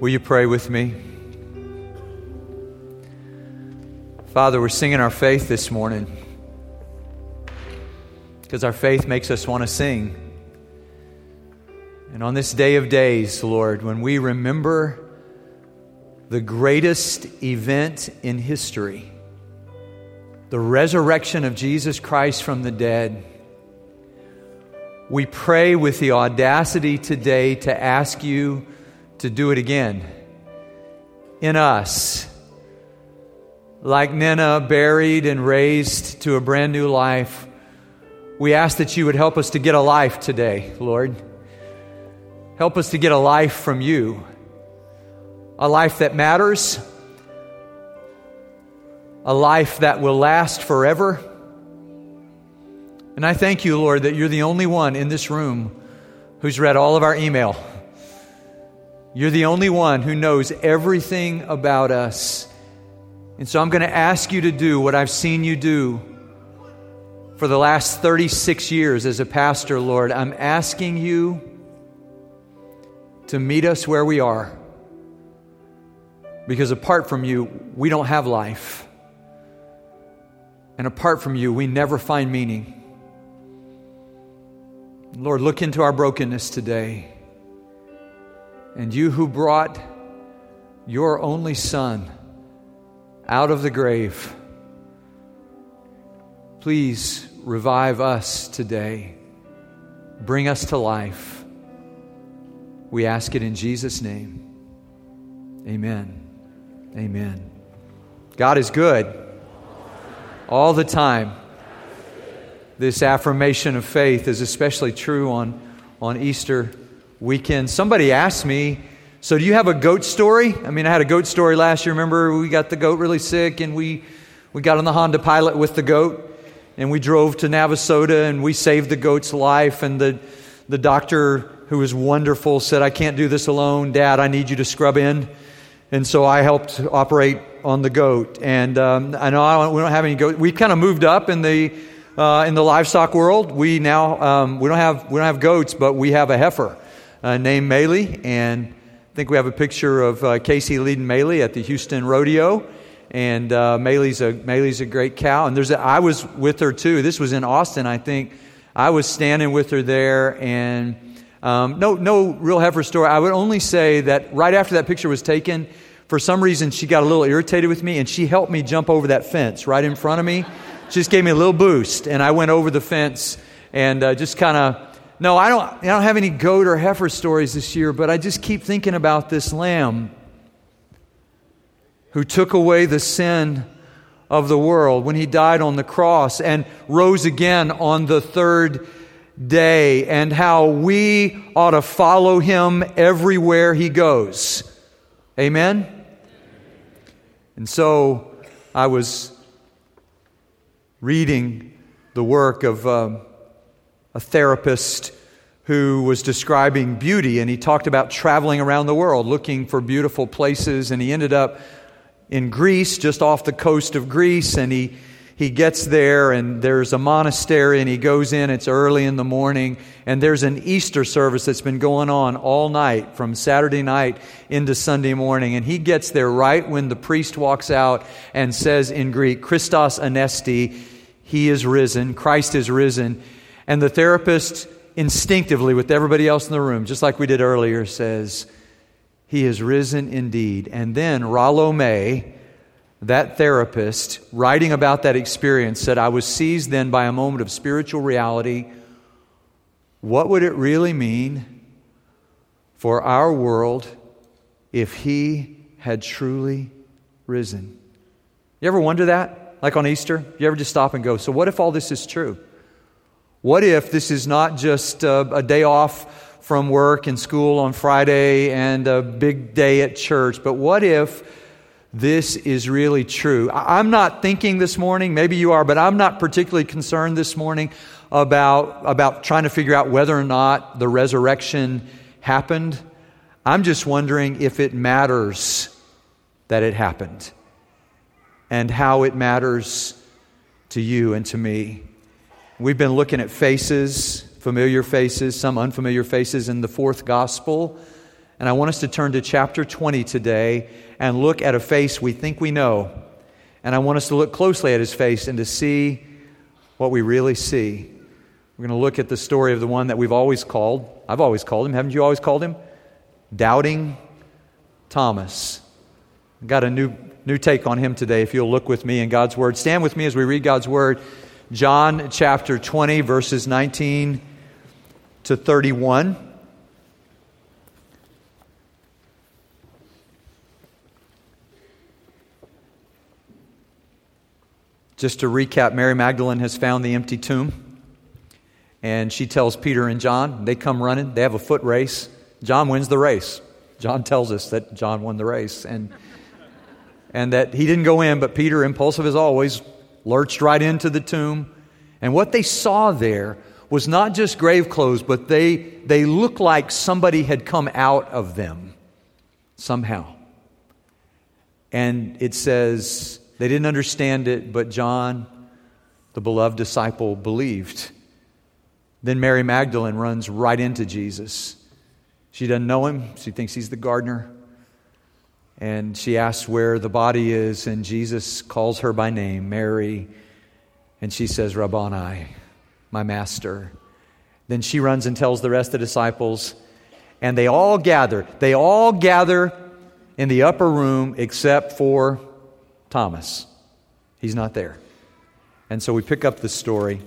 Will you pray with me? Father, we're singing our faith this morning because our faith makes us want to sing. And on this day of days, Lord, when we remember the greatest event in history, the resurrection of Jesus Christ from the dead, we pray with the audacity today to ask you to do it again in us. Like Nina, buried and raised to a brand new life, we ask that you would help us to get a life today, Lord. Help us to get a life from you, a life that matters, a life that will last forever. And I thank you, Lord, that you're the only one in this room who's read all of our email. You're the only one who knows everything about us. And so I'm going to ask you to do what I've seen you do for the last 36 years as a pastor, Lord. I'm asking you to meet us where we are. Because apart from you, we don't have life. And apart from you, we never find meaning. Lord, look into our brokenness today. And you who brought your only Son out of the grave, please revive us today. Bring us to life. We ask it in Jesus' name. Amen. Amen. God is good all the time. This affirmation of faith is especially true on, on Easter weekend. Somebody asked me, So, do you have a goat story? I mean, I had a goat story last year. Remember, we got the goat really sick and we, we got on the Honda Pilot with the goat and we drove to Navasota and we saved the goat's life. And the, the doctor, who was wonderful, said, I can't do this alone. Dad, I need you to scrub in. And so I helped operate on the goat. And um, I know I don't, we don't have any goat. We kind of moved up in the uh, in the livestock world. We now um, we don't have we don't have goats, but we have a heifer uh, named Maylee, and I think we have a picture of uh, Casey leading Maylee at the Houston Rodeo. And uh, Maylee's a Maylee's a great cow. And there's a, I was with her too. This was in Austin, I think. I was standing with her there, and um, no no real heifer story. I would only say that right after that picture was taken, for some reason she got a little irritated with me, and she helped me jump over that fence right in front of me. She just gave me a little boost, and I went over the fence and uh, just kind of no, I don't, I don't have any goat or heifer stories this year, but I just keep thinking about this lamb who took away the sin of the world when he died on the cross and rose again on the third day, and how we ought to follow him everywhere he goes. Amen? And so I was reading the work of. Um, a therapist who was describing beauty, and he talked about traveling around the world looking for beautiful places, and he ended up in Greece, just off the coast of Greece, and he he gets there and there's a monastery and he goes in it's early in the morning and there's an easter service that's been going on all night from saturday night into sunday morning and he gets there right when the priest walks out and says in greek christos anesti he is risen christ is risen and the therapist instinctively, with everybody else in the room, just like we did earlier, says, He is risen indeed. And then Rollo May, that therapist, writing about that experience, said, I was seized then by a moment of spiritual reality. What would it really mean for our world if He had truly risen? You ever wonder that? Like on Easter? You ever just stop and go, So, what if all this is true? What if this is not just a, a, day off from work and school on Friday and a big day at church, but what if this is really true? I'm not thinking this morning, maybe you are, but I'm not particularly concerned this morning about, about trying to figure out whether or not the resurrection happened. I'm just wondering if it matters that it happened and how it matters to you and to me. We've been looking at faces, familiar faces, some unfamiliar faces in the fourth gospel. And I want us to turn to chapter 20 today and look at a face we think we know. And I want us to look closely at his face and to see what we really see. We're going to look at the story of the one that we've always called, I've always called him, haven't you always called him? Doubting Thomas. Got a new, new take on him today, if you'll look with me in God's Word. Stand with me as we read God's Word. John chapter 20, verses 19 to 31. Just to recap, Mary Magdalene has found the empty tomb. And she tells Peter and John, they come running, they have a foot race. John wins the race. John tells us that John won the race. And, and that he didn't go in, but Peter, impulsive as always, lurched right into the tomb. And what they saw there was not just grave clothes, but they, they looked like somebody had come out of them somehow. And it says, they didn't understand it, but John, the beloved disciple, believed. Then Mary Magdalene runs right into Jesus. She doesn't know him, she thinks he's the gardener. And she asks where the body is, and Jesus calls her by name, Mary. And she says, Rabboni, my master. Then she runs and tells the rest of the disciples, and they all gather. They all gather in the upper room except for Thomas. He's not there. And so we pick up the story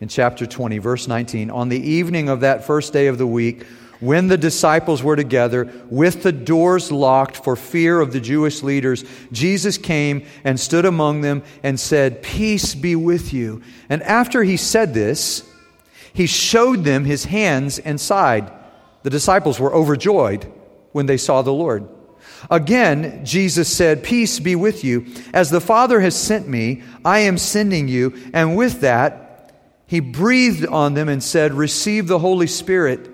in chapter 20, verse 19. On the evening of that first day of the week, when the disciples were together with the doors locked for fear of the Jewish leaders, Jesus came and stood among them and said, Peace be with you. And after he said this, he showed them his hands and side. The disciples were overjoyed when they saw the Lord. Again, Jesus said, Peace be with you. As the Father has sent me, I am sending you. And with that, he breathed on them and said, Receive the Holy Spirit.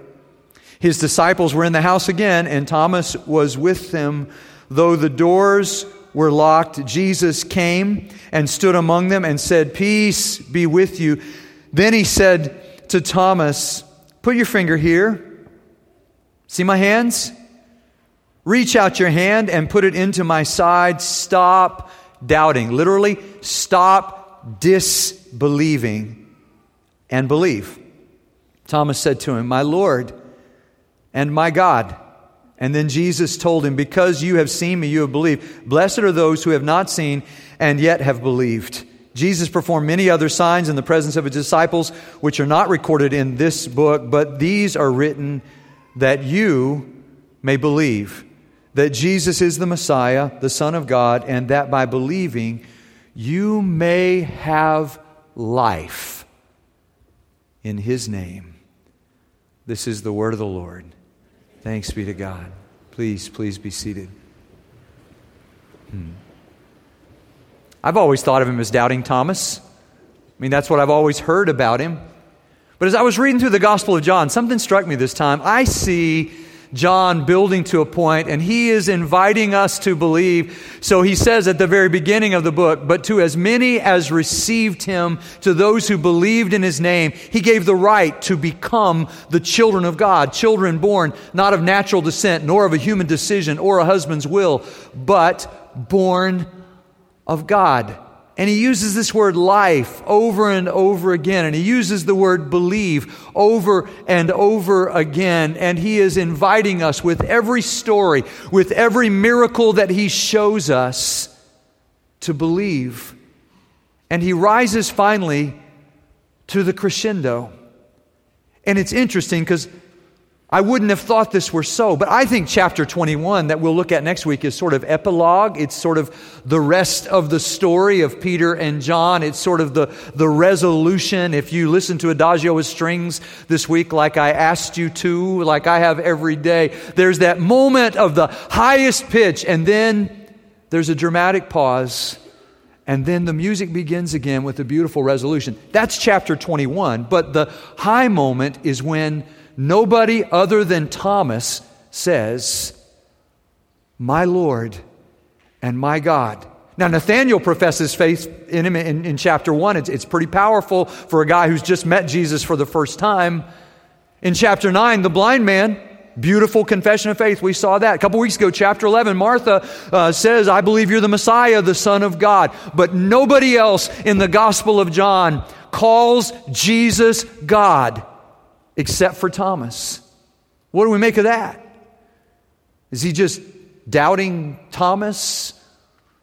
his disciples were in the house again, and Thomas was with them. Though the doors were locked, Jesus came and stood among them and said, Peace be with you. Then he said to Thomas, Put your finger here. See my hands? Reach out your hand and put it into my side. Stop doubting. Literally, stop disbelieving and believe. Thomas said to him, My Lord and my God. And then Jesus told him, Because you have seen me, you have believed. Blessed are those who have not seen and yet have believed. Jesus performed many other signs in the presence of his disciples, which are not recorded in this book, but these are written that you may believe that Jesus is the Messiah, the Son of God, and that by believing you may have life in His name. This is the word of the Lord. Thanks be to God. Please, please be seated. Hmm. I've always thought of him as doubting Thomas. I mean, that's what I've always heard about him. But as I was reading through the Gospel of John, something struck me this time. I see John building to a point, and he is inviting us to believe. So he says at the very beginning of the book, But to as many as received him, to those who believed in his name, he gave the right to become the children of God, children born not of natural descent, nor of a human decision or a husband's will, but born of God. And he uses this word life over and over again. And he uses the word believe over and over again. And he is inviting us with every story, with every miracle that he shows us, to believe. And he rises finally to the crescendo. And it's interesting because I wouldn't have thought this were so, but I think chapter 21 that we'll look at next week is sort of epilogue. It's sort of the rest of the story of Peter and John. It's sort of the, the resolution. If you listen to Adagio with Strings this week, like I asked you to, like I have every day, there's that moment of the highest pitch, and then there's a dramatic pause, and then the music begins again with a beautiful resolution. That's chapter 21. But the high moment is when nobody other than Thomas says, My Lord and my God. Now, Nathanael professes faith in him in, in chapter 1. It's, it's pretty powerful for a guy who's just met Jesus for the first time. In chapter 9, the blind man, beautiful confession of faith. We saw that a couple weeks ago, chapter 11. Martha uh, says, I believe you're the Messiah, the Son of God. But nobody else in the Gospel of John calls Jesus God except for Thomas. What do we make of that? Is he just doubting Thomas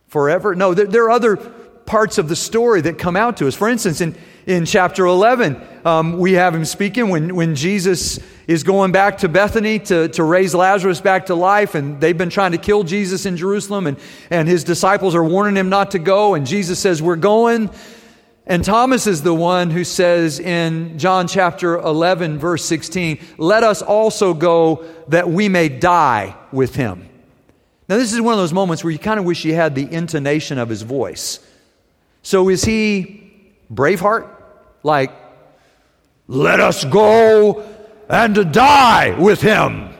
forever? No, there, there, are other parts of the story that come out to us. For instance, in, in chapter 11, um, we have him speaking when, when Jesus is going back to Bethany to, to raise Lazarus back to life, and they've been trying to kill Jesus in Jerusalem, and, and his disciples are warning him not to go, and Jesus says, We're going. And Thomas is the one who says in John chapter 11, verse 16, Let us also go that we may die with him. Now, this is one of those moments where you kind of wish you had the intonation of his voice. So, is he Braveheart? Like, let us go and die with him?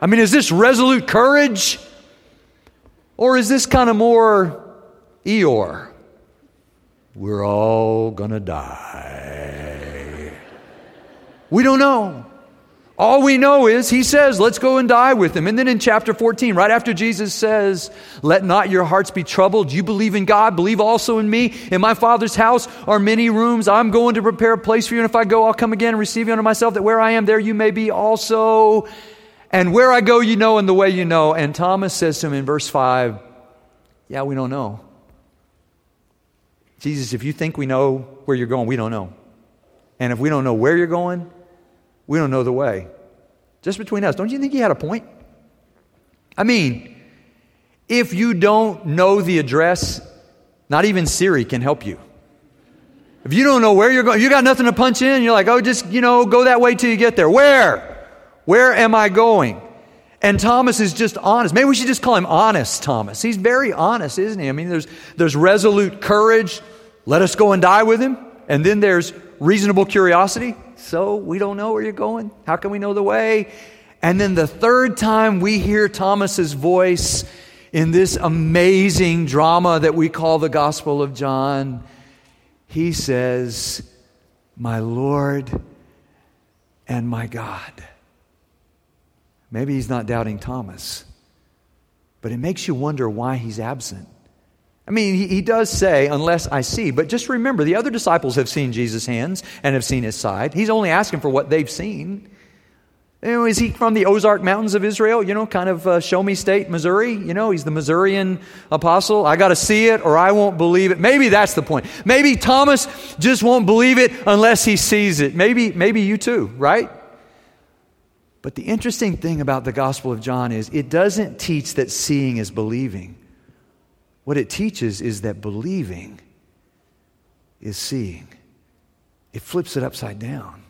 I mean, is this resolute courage? Or is this kind of more Eeyore? We're all gonna die. We don't know. All we know is he says, let's go and die with him. And then in chapter 14, right after Jesus says, let not your hearts be troubled. You believe in God, believe also in me. In my Father's house are many rooms. I'm going to prepare a place for you. And if I go, I'll come again and receive you unto myself, that where I am, there you may be also. And where I go, you know, and the way you know. And Thomas says to him in verse 5, yeah, we don't know. Jesus, if you think we know where you're going, we don't know. And if we don't know where you're going, we don't know the way. Just between us, don't you think he had a point? I mean, if you don't know the address, not even Siri can help you. If you don't know where you're going, you got nothing to punch in, you're like, oh, just, you know, go that way till you get there. Where? Where am I going? And Thomas is just honest. Maybe we should just call him honest Thomas. He's very honest, isn't he? I mean, there's, there's resolute courage. Let us go and die with him. And then there's reasonable curiosity. So we don't know where you're going. How can we know the way? And then the third time we hear Thomas's voice in this amazing drama that we call the Gospel of John, he says, My Lord and my God. Maybe he's not doubting Thomas, but it makes you wonder why he's absent. I mean, he, he, does say, unless I see. But just remember, the other disciples have seen Jesus' hands and have seen his side. He's only asking for what they've seen. You know, is he from the Ozark Mountains of Israel? You know, kind of uh, show me state, Missouri? You know, he's the Missourian apostle. I got to see it or I won't believe it. Maybe that's the point. Maybe Thomas just won't believe it unless he sees it. Maybe, maybe you too, right? But the interesting thing about the Gospel of John is it doesn't teach that seeing is believing. What it teaches is that believing is seeing. It flips it upside down.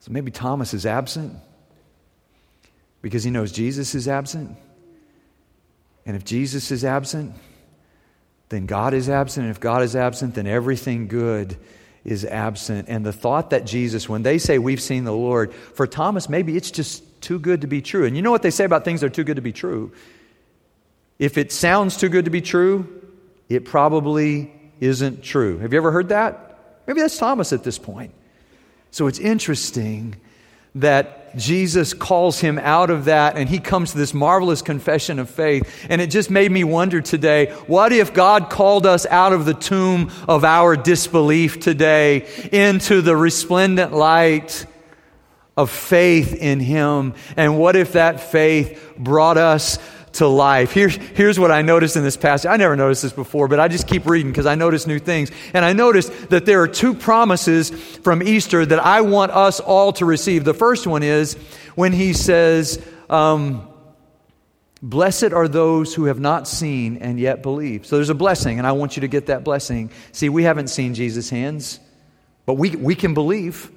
So maybe Thomas is absent because he knows Jesus is absent. And if Jesus is absent, then God is absent. And if God is absent, then everything good is absent. And the thought that Jesus, when they say we've seen the Lord, for Thomas, maybe it's just too good to be true. And you know what they say about things that are too good to be true? If it sounds too good to be true, it probably isn't true. Have you ever heard that? Maybe that's Thomas at this point. So it's interesting that Jesus calls him out of that and he comes to this marvelous confession of faith. And it just made me wonder today what if God called us out of the tomb of our disbelief today into the resplendent light of faith in him? And what if that faith brought us to life. Here, here's what I noticed in this passage. I never noticed this before, but I just keep reading because I notice new things. And I noticed that there are two promises from Easter that I want us all to receive. The first one is when he says, um, Blessed are those who have not seen and yet believe. So there's a blessing, and I want you to get that blessing. See, we haven't seen Jesus' hands, but we, we can believe.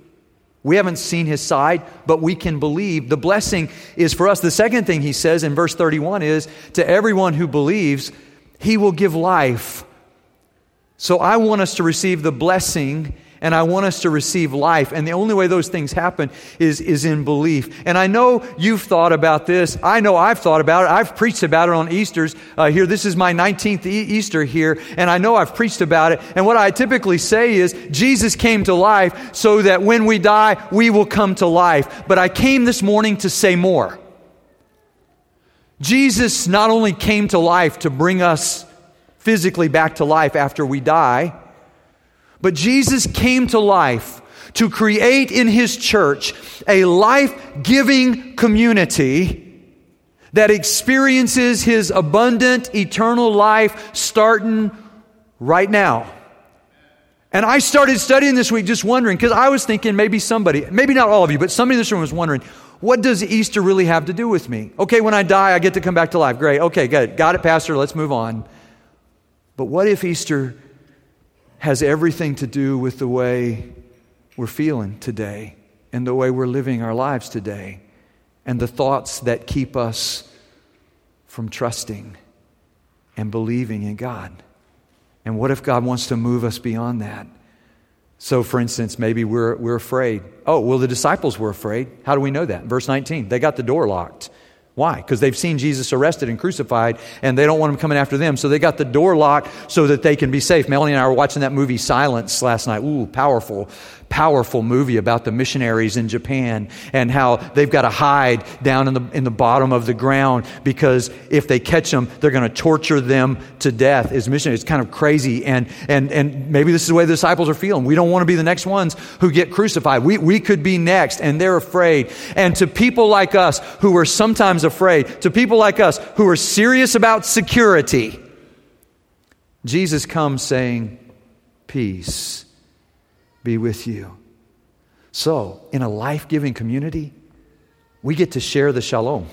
We haven't seen his side, but we can believe. The blessing is for us. The second thing he says in verse 31 is to everyone who believes, he will give life. So I want us to receive the blessing and I want us to receive life. And the only way those things happen is, is in belief. And I know you've thought about this. I know I've thought about it. I've preached about it on Easter's uh, here. This is my 19th e- Easter here, and I know I've preached about it. And what I typically say is Jesus came to life so that when we die, we will come to life. But I came this morning to say more. Jesus not only came to life to bring us physically back to life after we die, but Jesus came to life to create in his church a life giving community that experiences his abundant eternal life starting right now. And I started studying this week just wondering, because I was thinking maybe somebody, maybe not all of you, but somebody in this room was wondering, what does Easter really have to do with me? Okay, when I die, I get to come back to life. Great. Okay, good. Got it, Pastor. Let's move on. But what if Easter has everything to do with the way we're feeling today and the way we're living our lives today and the thoughts that keep us from trusting and believing in God. And what if God wants to move us beyond that? So, for instance, maybe we're, we're afraid. Oh, well, the disciples were afraid. How do we know that? Verse 19, they got the door locked. Why? Because they've seen Jesus arrested and crucified, and they don't want him coming after them. So they got the door locked so that they can be safe. Melanie and I were watching that movie Silence last night. Ooh, powerful powerful movie about the missionaries in Japan and how they've got to hide down in the, in the bottom of the ground because if they catch them, they're going to torture them to death as missionaries. It's kind of crazy. And, and, and maybe this is the way the disciples are feeling. We don't want to be the next ones who get crucified. We, we could be next, and they're afraid. And to people like us who are sometimes afraid, to people like us who are serious about security, Jesus comes saying, Peace be with you. So, in a life giving community, we get to share the shalom.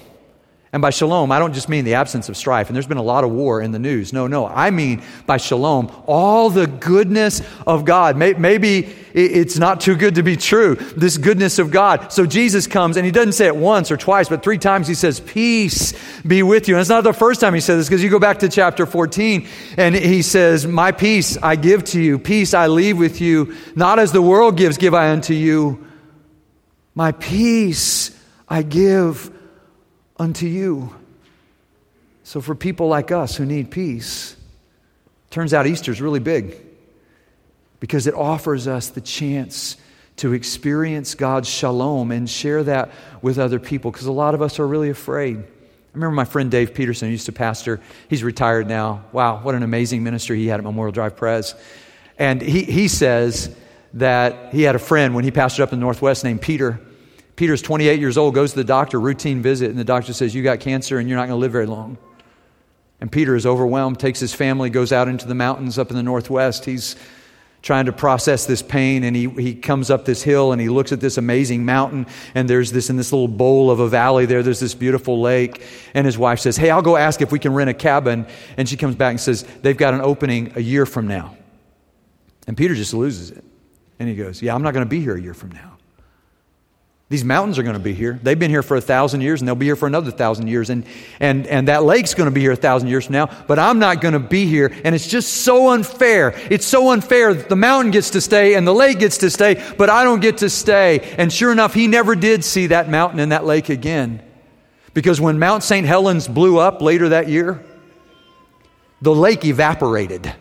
And by shalom, I don't just mean the absence of strife, and there's been a lot of war in the news. No, no. I mean by shalom, all the goodness of God. Maybe it's not too good to be true, this goodness of God. So Jesus comes, and he doesn't say it once or twice, but three times he says, Peace be with you. And it's not the first time he says this, because you go back to chapter 14, and he says, My peace I give to you, peace I leave with you, not as the world gives, give I unto you. My peace I give unto you. So, for people like us who need peace, turns out Easter is really big because it offers us the chance to experience God's shalom and share that with other people because a lot of us are really afraid. I remember my friend Dave Peterson used to pastor. He's retired now. Wow, what an amazing ministry he had at Memorial Drive Pres. And he, he says that he had a friend when he pastored up in the Northwest named Peter Peter's 28 years old, goes to the doctor, routine visit, and the doctor says, You got cancer and you're not going to live very long. And Peter is overwhelmed, takes his family, goes out into the mountains up in the northwest. He's trying to process this pain and he, he comes up this hill and he looks at this amazing mountain and there's this in this little bowl of a valley there there's this beautiful lake. And his wife says hey i'll go ask if we can rent a cabin. And she comes back and says they've got an opening a year from now. And peter just loses it. And he goes yeah i'm not going to be here a year from now these mountains are going to be here. They've been here for a thousand years and they'll be here for another thousand years. And, and, and that lake's going to be here a thousand years from now, but I'm not going to be here. And it's just so unfair. It's so unfair that the mountain gets to stay and the lake gets to stay, but I don't get to stay. And sure enough, he never did see that mountain and that lake again. Because when Mount St. Helens blew up later that year, the lake evaporated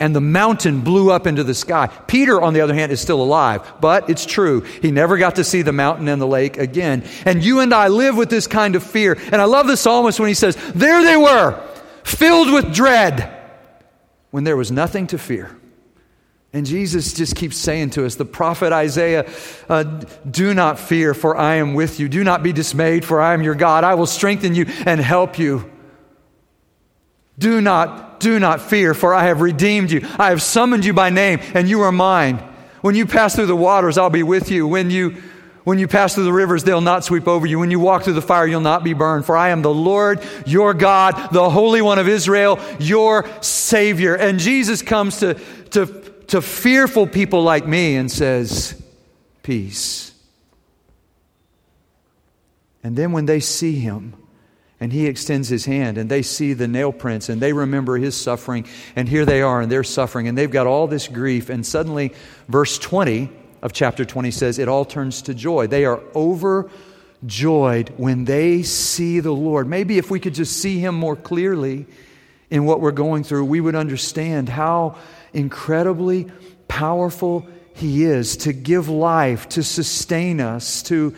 and the mountain blew up into the sky. Peter, on the other hand, is still alive, but it's true. He never got to see the mountain and the lake again. And you and I live with this kind of fear. And I love the psalmist when he says, There they were, filled with dread, when there was nothing to fear. And Jesus just keeps saying to us, the prophet Isaiah, uh, Do not fear, for I am with you. Do not be dismayed, for I am your God. I will strengthen you and help you. Do not, do not fear, for I have redeemed you. I have summoned you by name, and you are mine. When you pass through the waters, I'll be with you. When you when you pass through the rivers, they'll not sweep over you. When you walk through the fire, you'll not be burned. For I am the Lord, your God, the Holy One of Israel, your Savior. And Jesus comes to, to, to fearful people like me and says, peace. And then when they see him, and he extends his hand and they see the nail prints and they remember his suffering. And here they are and they're suffering and they've got all this grief. And suddenly verse 20 of chapter 20 says it all turns to joy. They are overjoyed when they see the lord. Maybe if we could just see him more clearly in what we're going through we would understand how incredibly powerful he is to give life to sustain us to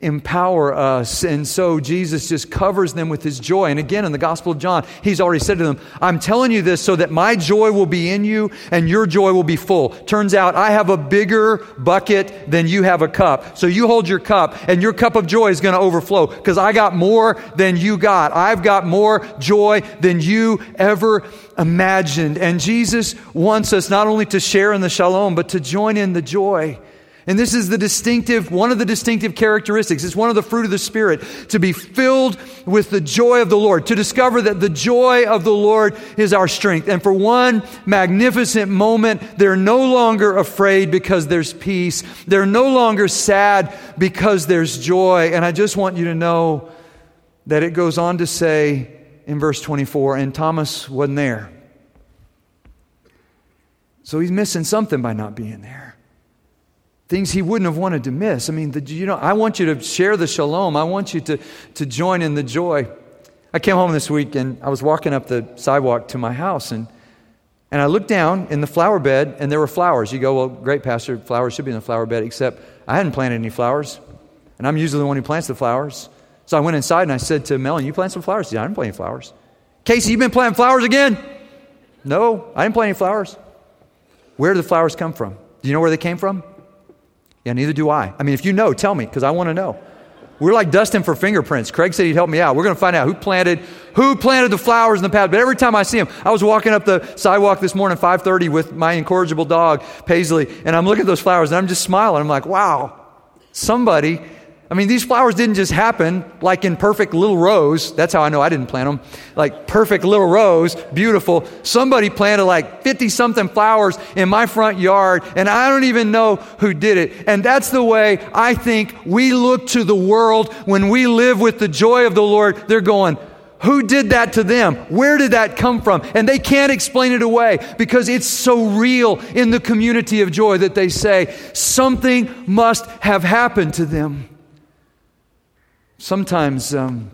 empower us. And so Jesus just covers them with his joy. And again, in the Gospel of John, he's already said to them, I'm telling you this so that my joy will be in you and your joy will be full. Turns out I have a bigger bucket than you have a cup. So you hold your cup and your cup of joy is going to overflow because I got more than you got. I've got more joy than you ever imagined. And Jesus wants us not only to share in the shalom, but to join in the joy. And this is the distinctive, one of the distinctive characteristics. It's one of the fruit of the Spirit to be filled with the joy of the Lord, to discover that the joy of the Lord is our strength. And for one magnificent moment, they're no longer afraid because there's peace. They're no longer sad because there's joy. And I just want you to know that it goes on to say in verse 24, and Thomas wasn't there. So he's missing something by not being there things he wouldn't have wanted to miss. I mean, the, you know, I want you to share the shalom. I want you to, to join in the joy. I came home this week and I was walking up the sidewalk to my house and, and I looked down in the flower bed and there were flowers. You go, well, great, Pastor, flowers should be in the flower bed, except I hadn't planted any flowers. And I'm usually the one who plants the flowers. So I went inside and I said to Melanie, You plant some flowers? Yeah, I didn't plant any flowers. Casey, you've been planting flowers again? No, I didn't plant any flowers. Where did the flowers come from? Do you know where they came from? Yeah, neither do I. I mean, if you know, tell me, because I want to know. We're like dusting for fingerprints. Craig said he'd help me out. We're going to find out who planted who planted the flowers in the path. But every time I see him, I was walking up the sidewalk this morning, 5:30, with my incorrigible dog Paisley, and I'm looking at those flowers, and I'm just smiling. I'm like, wow, somebody I mean, these flowers didn't just happen like in perfect little rows. That's how I know I didn't plant them. Like perfect little rows, beautiful. Somebody planted like 50 something flowers in my front yard, and I don't even know who did it. And that's the way I think we look to the world when we live with the joy of the Lord. They're going, who did that to them? Where did that come from? And they can't explain it away because it's so real in the community of joy that they say something must have happened to them. Sometimes um,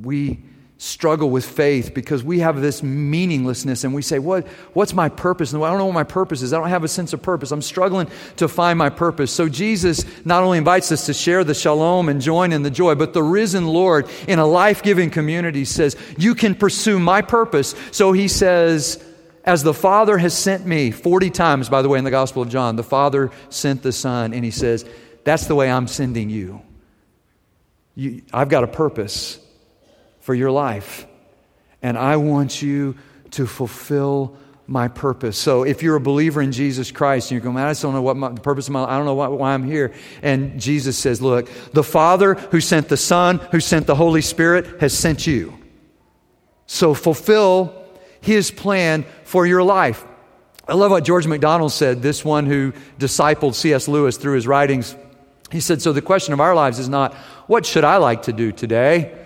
we struggle with faith because we have this meaninglessness and we say, what, What's my purpose? And I don't know what my purpose is. I don't have a sense of purpose. I'm struggling to find my purpose. So Jesus not only invites us to share the shalom and join in the joy, but the risen Lord in a life giving community says, You can pursue my purpose. So he says, as the Father has sent me, 40 times, by the way, in the Gospel of John, the Father sent the Son, and he says, That's the way I'm sending you. You, I've got a purpose for your life, and I want you to fulfill my purpose. So if you're a believer in Jesus Christ and you're going, man, I just don't know what my, the purpose of my I don't know why, why I'm here. And Jesus says, look, the Father who sent the Son, who sent the Holy Spirit, has sent you. So fulfill his plan for your life. I love what George MacDonald said, this one who discipled C.S. Lewis through his writings. He said, So the question of our lives is not, what should I like to do today?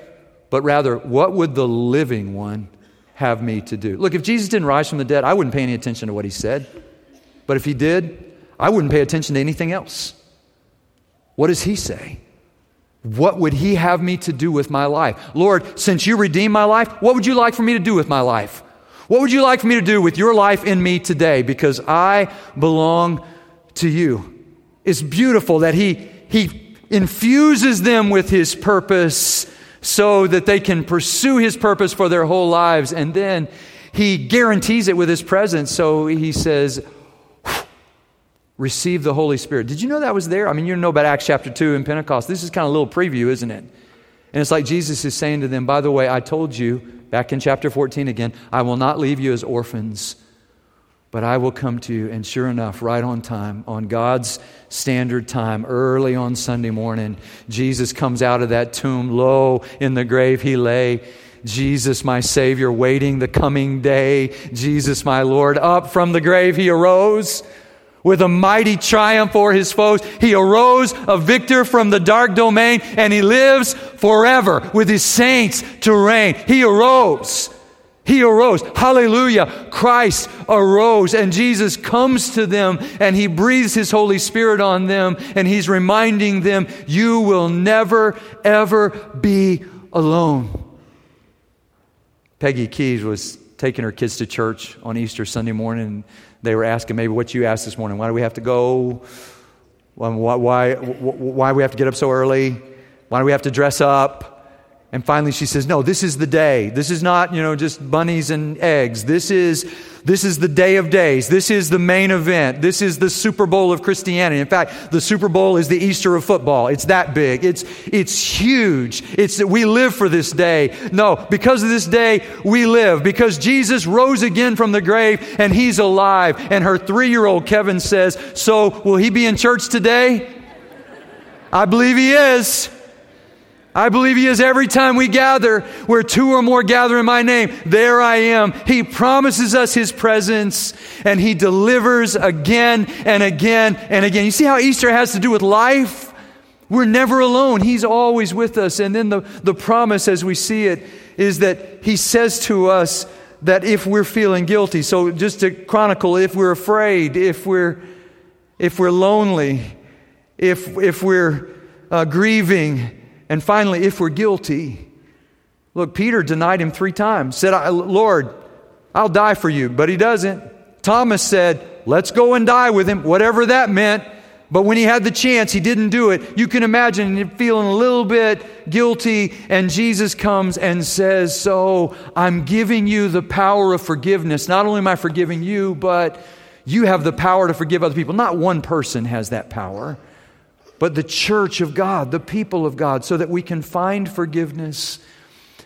But rather, what would the living one have me to do? Look, if Jesus didn't rise from the dead, I wouldn't pay any attention to what he said. But if he did, I wouldn't pay attention to anything else. What does he say? What would he have me to do with my life? Lord, since you redeemed my life, what would you like for me to do with my life? What would you like for me to do with your life in me today? Because I belong to you. It's beautiful that he, he infuses them with his purpose so that they can pursue his purpose for their whole lives. And then he guarantees it with his presence. So he says, receive the Holy Spirit. Did you know that was there? I mean, you know about Acts chapter 2 and Pentecost. This is kind of a little preview, isn't it? And it's like Jesus is saying to them, by the way, I told you back in chapter 14 again, I will not leave you as orphans. But I will come to you, and sure enough, right on time, on God's standard time, early on Sunday morning, Jesus comes out of that tomb. Lo, in the grave he lay. Jesus, my Savior, waiting the coming day. Jesus, my Lord, up from the grave he arose. with a mighty triumph over his foes. He arose a victor from the dark domain and he lives forever with his saints to reign. He arose. He arose. Hallelujah. Christ arose and Jesus comes to them and he breathes his Holy Spirit on them and he's reminding them, you will never, ever be alone. Peggy Keys was taking her kids to church on Easter Sunday morning and they were asking maybe what you asked this morning. Why do we have to go? Why, why, why do we have to get up so early? Why do we have to dress up? And finally she says, No, this is the day. This is not, you know, just bunnies and eggs. This is, this is the day of days. This is the main event. This is the Super Bowl of Christianity. In fact, the Super Bowl is the Easter of football. It's that big. It's, it's huge. It's that we live for this day. No, because of this day, we live. Because Jesus rose again from the grave and he's alive. And her three year old Kevin says, So will he be in church today? I believe he is. I believe He is every time we gather, where two or more gather in my name, there I am. He promises us His presence and He delivers again and again and again. You see how Easter has to do with life? We're never alone. He's always with us. And then the, the promise, as we see it, is that He says to us that if we're feeling guilty, so just to chronicle, if we're afraid, if we're, if we're lonely, if, if we're uh, grieving, and finally, if we're guilty, look, Peter denied him three times, said, Lord, I'll die for you, but he doesn't. Thomas said, Let's go and die with him, whatever that meant. But when he had the chance, he didn't do it. You can imagine him feeling a little bit guilty, and Jesus comes and says, So I'm giving you the power of forgiveness. Not only am I forgiving you, but you have the power to forgive other people. Not one person has that power but the church of God, the people of God, so that we can find forgiveness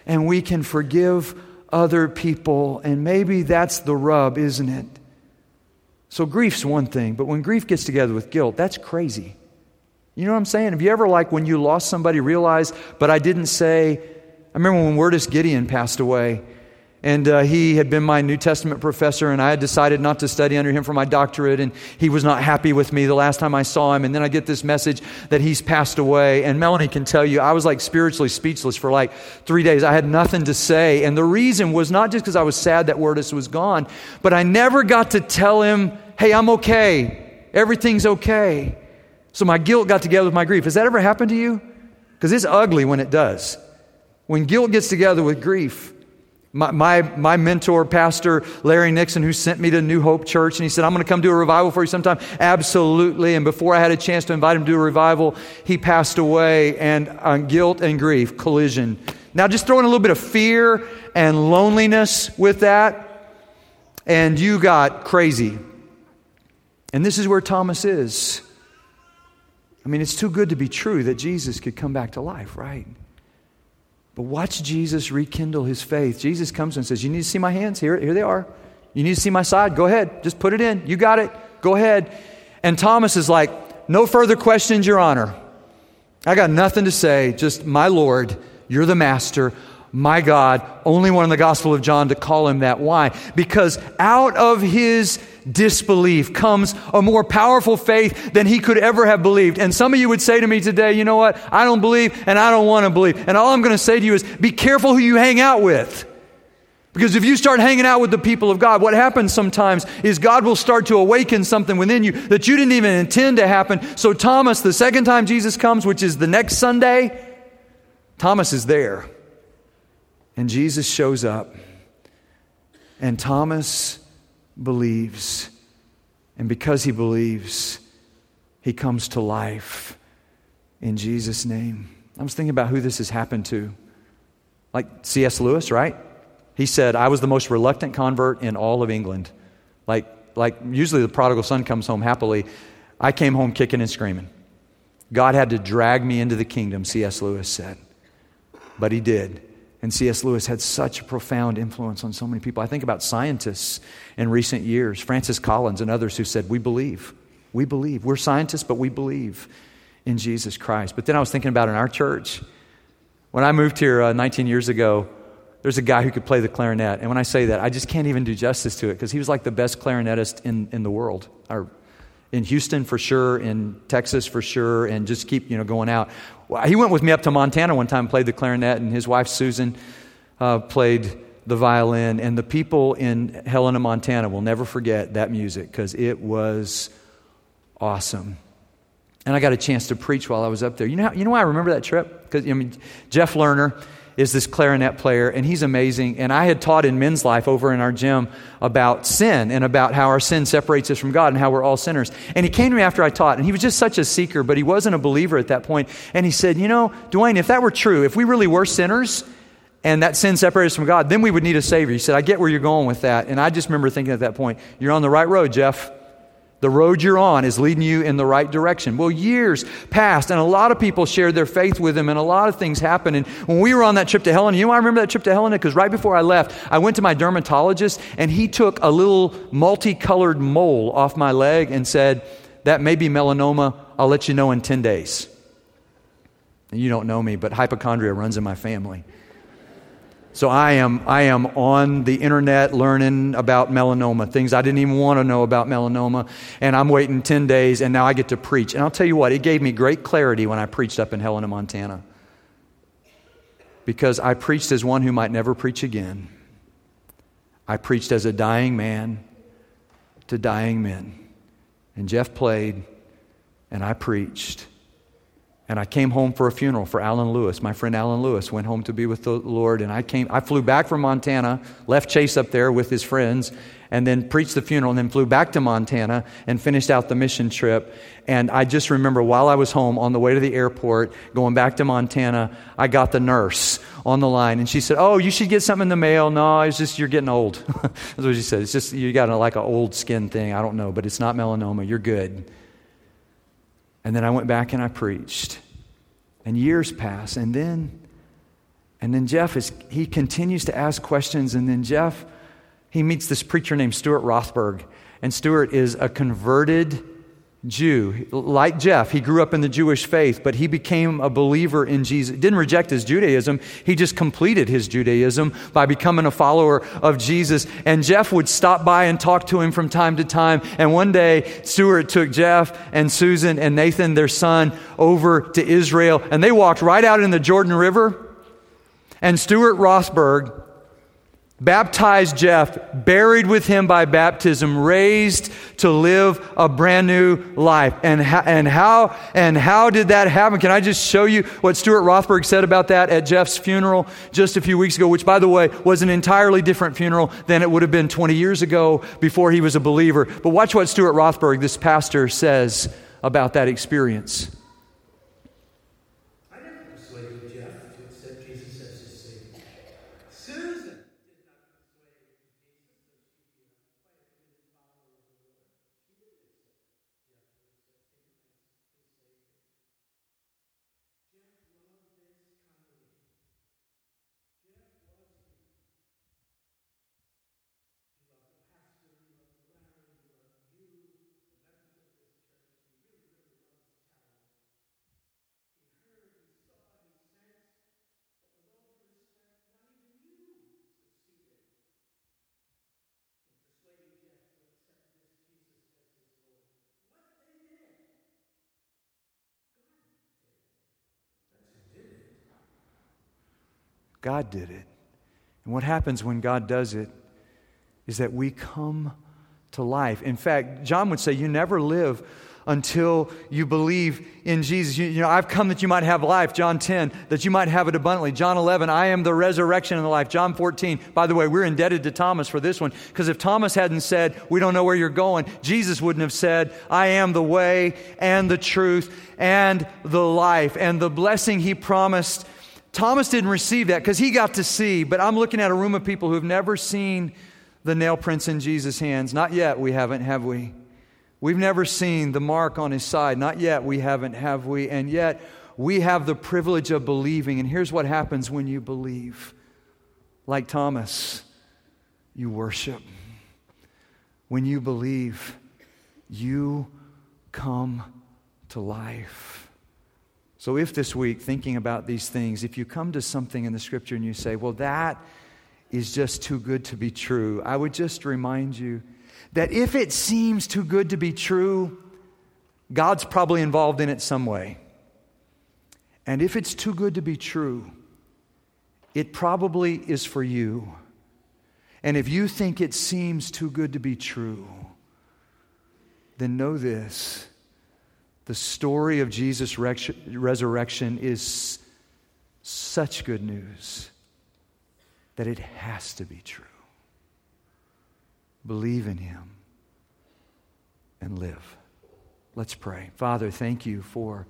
and we can forgive other people. And maybe that's the rub, isn't it? So grief's one thing, but when grief gets together with guilt, that's crazy. You know what I'm saying? Have you ever, like, when you lost somebody, realized, but I didn't say, I remember when Virtus Gideon passed away, and uh, he had been my New Testament professor, and I had decided not to study under him for my doctorate, and he was not happy with me the last time I saw him. And then I get this message that he's passed away. And Melanie can tell you, I was like spiritually speechless for like three days. I had nothing to say. And the reason was not just because I was sad that Virtus was gone, but I never got to tell him, hey, I'm okay. Everything's okay. So my guilt got together with my grief. Has that ever happened to you? Because it's ugly when it does. When guilt gets together with grief, my, my, my, mentor, Pastor Larry Nixon, who sent me to New Hope Church, and he said, I'm going to come do a revival for you sometime. Absolutely. And before I had a chance to invite him to do a revival, he passed away, and uh, guilt and grief, collision. Now, just throw in a little bit of fear and loneliness with that, and you got crazy. And this is where Thomas is. I mean, it's too good to be true that Jesus could come back to life, right? But watch Jesus rekindle his faith. Jesus comes and says, You need to see my hands? Here, here they are. You need to see my side? Go ahead. Just put it in. You got it. Go ahead. And Thomas is like, No further questions, Your Honor. I got nothing to say. Just, my Lord, you're the master my God, only one in the Gospel of John to call him that. Why? Because out of his disbelief comes a more powerful faith than he could ever have believed. And some of you would say to me today, you know what? I don't believe and I don't want to believe. And all I'm going to say to you is be careful who you hang out with. Because if you start hanging out with the people of God, what happens sometimes is God will start to awaken something within you that you didn't even intend to happen. So, Thomas, the second time Jesus comes, which is the next Sunday, Thomas is there. And Jesus shows up, and Thomas believes. And because he believes, he comes to life in Jesus' name. I was thinking about who this has happened to. Like C.S. Lewis, right? He said, I was the most reluctant convert in all of England. Like, like usually the prodigal son comes home happily. I came home kicking and screaming. God had to drag me into the kingdom, C.S. Lewis said. But he did. And C.S. Lewis had such a profound influence on so many people. I think about scientists in recent years, Francis Collins and others who said, We believe. We believe. We're scientists, but we believe in Jesus Christ. But then I was thinking about in our church, when I moved here uh, 19 years ago, there's a guy who could play the clarinet. And when I say that, I just can't even do justice to it because he was like the best clarinetist in, in the world. Or in Houston for sure, in Texas for sure, and just keep you know going out. He went with me up to Montana one time, played the clarinet, and his wife Susan uh, played the violin. And the people in Helena, Montana will never forget that music because it was awesome. And I got a chance to preach while I was up there. You know, how, you know why I remember that trip? Because I mean, Jeff Lerner is this clarinet player, and he's amazing. And I had taught in men's life over in our gym about sin and about how our sin separates us from God and how we're all sinners. And he came to me after I taught, and he was just such a seeker, but he wasn't a believer at that point. And he said, You know, Dwayne, if that were true, if we really were sinners, and that sin separated us from God, then we would need a Savior. He said, I get where you're going with that. And I just remember thinking at that point, You're on the right road, Jeff. The road you're on is leading you in the right direction. Well, years passed, and a lot of people shared their faith with him, and a lot of things happened. And when we were on that trip to Helena, you know I remember that trip to Helena? Because right before I left, I went to my dermatologist, and he took a little multicolored mole off my leg and said, That may be melanoma. I'll let you know in 10 days. And you don't know me, but hypochondria runs in my family. So I am, I am on the internet learning about melanoma, things I didn't even want to know about melanoma. And I'm waiting 10 days, and now I get to preach. And I'll tell you what, it gave me great clarity when I preached up in Helena, Montana. Because I preached as one who might never preach again. I preached as a dying man to dying men. And Jeff played, and I preached. And I came home for a funeral for Alan Lewis. My friend Alan Lewis went home to be with the Lord. And I came, I flew back from Montana, left Chase up there with his friends, and then preached the funeral, and then flew back to Montana and finished out the mission trip. And I just remember while I was home on the way to the airport, going back to Montana, I got the nurse on the line, and she said, "Oh, you should get something in the mail." No, it's just you're getting old. That's what she said. It's just you got a, like an old skin thing. I don't know, but it's not melanoma. You're good. And then I went back and I preached. And years pass. And then, and then Jeff is, he continues to ask questions. And then Jeff, he meets this preacher named Stuart Rothberg. And Stuart is a converted Jew. Like Jeff, he grew up in the Jewish faith, but he became a believer in Jesus. Didn't reject his Judaism, he just completed his Judaism by becoming a follower of Jesus. And Jeff would stop by and talk to him from time to time. And one day, Stuart took Jeff and Susan and Nathan, their son, over to Israel, and they walked right out in the Jordan River. And Stuart Rothberg baptized Jeff, buried with him by baptism, raised to live a brand new life. And, ha- and, how, and how did that happen? Can I just show you what Stuart Rothberg said about that at Jeff's funeral just a few weeks ago, which, by the way, was an entirely different funeral than it would have been 20 years ago before he was a believer. But watch what Stuart Rothberg, this pastor, says about that experience. God did it. And what happens when God does it is that we come to life. In fact, John would say, You never live until you believe in Jesus. You, you, know, I've come that you might have life. John 10, that you might have it abundantly. John 11, I am the resurrection and the life. John 14, by the way, we're indebted to Thomas for this one because if Thomas hadn't said, We don't know where you're going, Jesus wouldn't have said, I am the way and the truth and the life. And the blessing he promised Thomas didn't receive that because he got to see, but I'm looking at a room of people who've never seen the nail prints in Jesus' hands. Not yet, we haven't, have we? We've never seen the mark on his side. Not yet, we haven't, have we? And yet, we have the privilege of believing. And here's what happens when you believe. Like Thomas, you worship. When you believe, you come to life. So, if this week, thinking about these things, if you come to something in the scripture and you say, well, that is just too good to be true, I would just remind you that if it seems too good to be true, God's probably involved in it some way. And if it's too good to be true, it probably is for you. And if you think it seems too good to be true, then know this the story of Jesus' resurrection is such good news that it has to be true. Believe in Him and live. Let's pray. Father, thank you for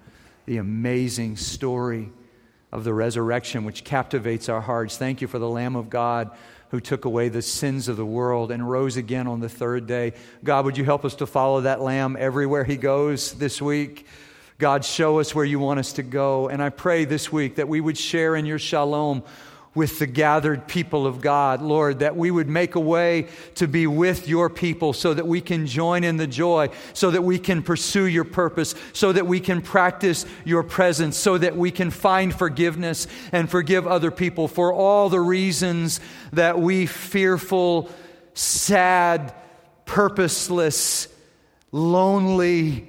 the amazing story of the resurrection, which captivates our hearts. Thank you for the Lamb of God who took away the sins of the world and rose again on the third day. God, would you help us to follow that Lamb everywhere he goes this week? God, show us where you want us to go. And I pray this week that we would share in your shalom with the gathered people of God, Lord, that we would make a way to be with your people so that we can join in the joy, so that we can pursue your purpose, so that we can practice your presence, so that we can find forgiveness and forgive other people for all the reasons that we fearful, sad, purposeless, lonely,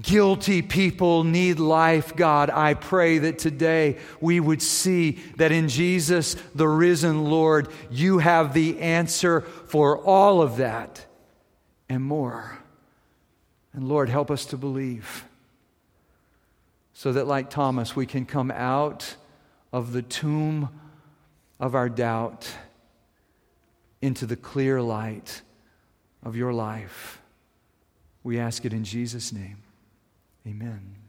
Guilty people need life, God. I pray that today we would see that in Jesus, the risen Lord, you have the answer for all of that and more. And Lord, help us to believe so that, like Thomas, we can come out of the tomb of our doubt into the clear light of your life. We ask it in Jesus' name. Amen.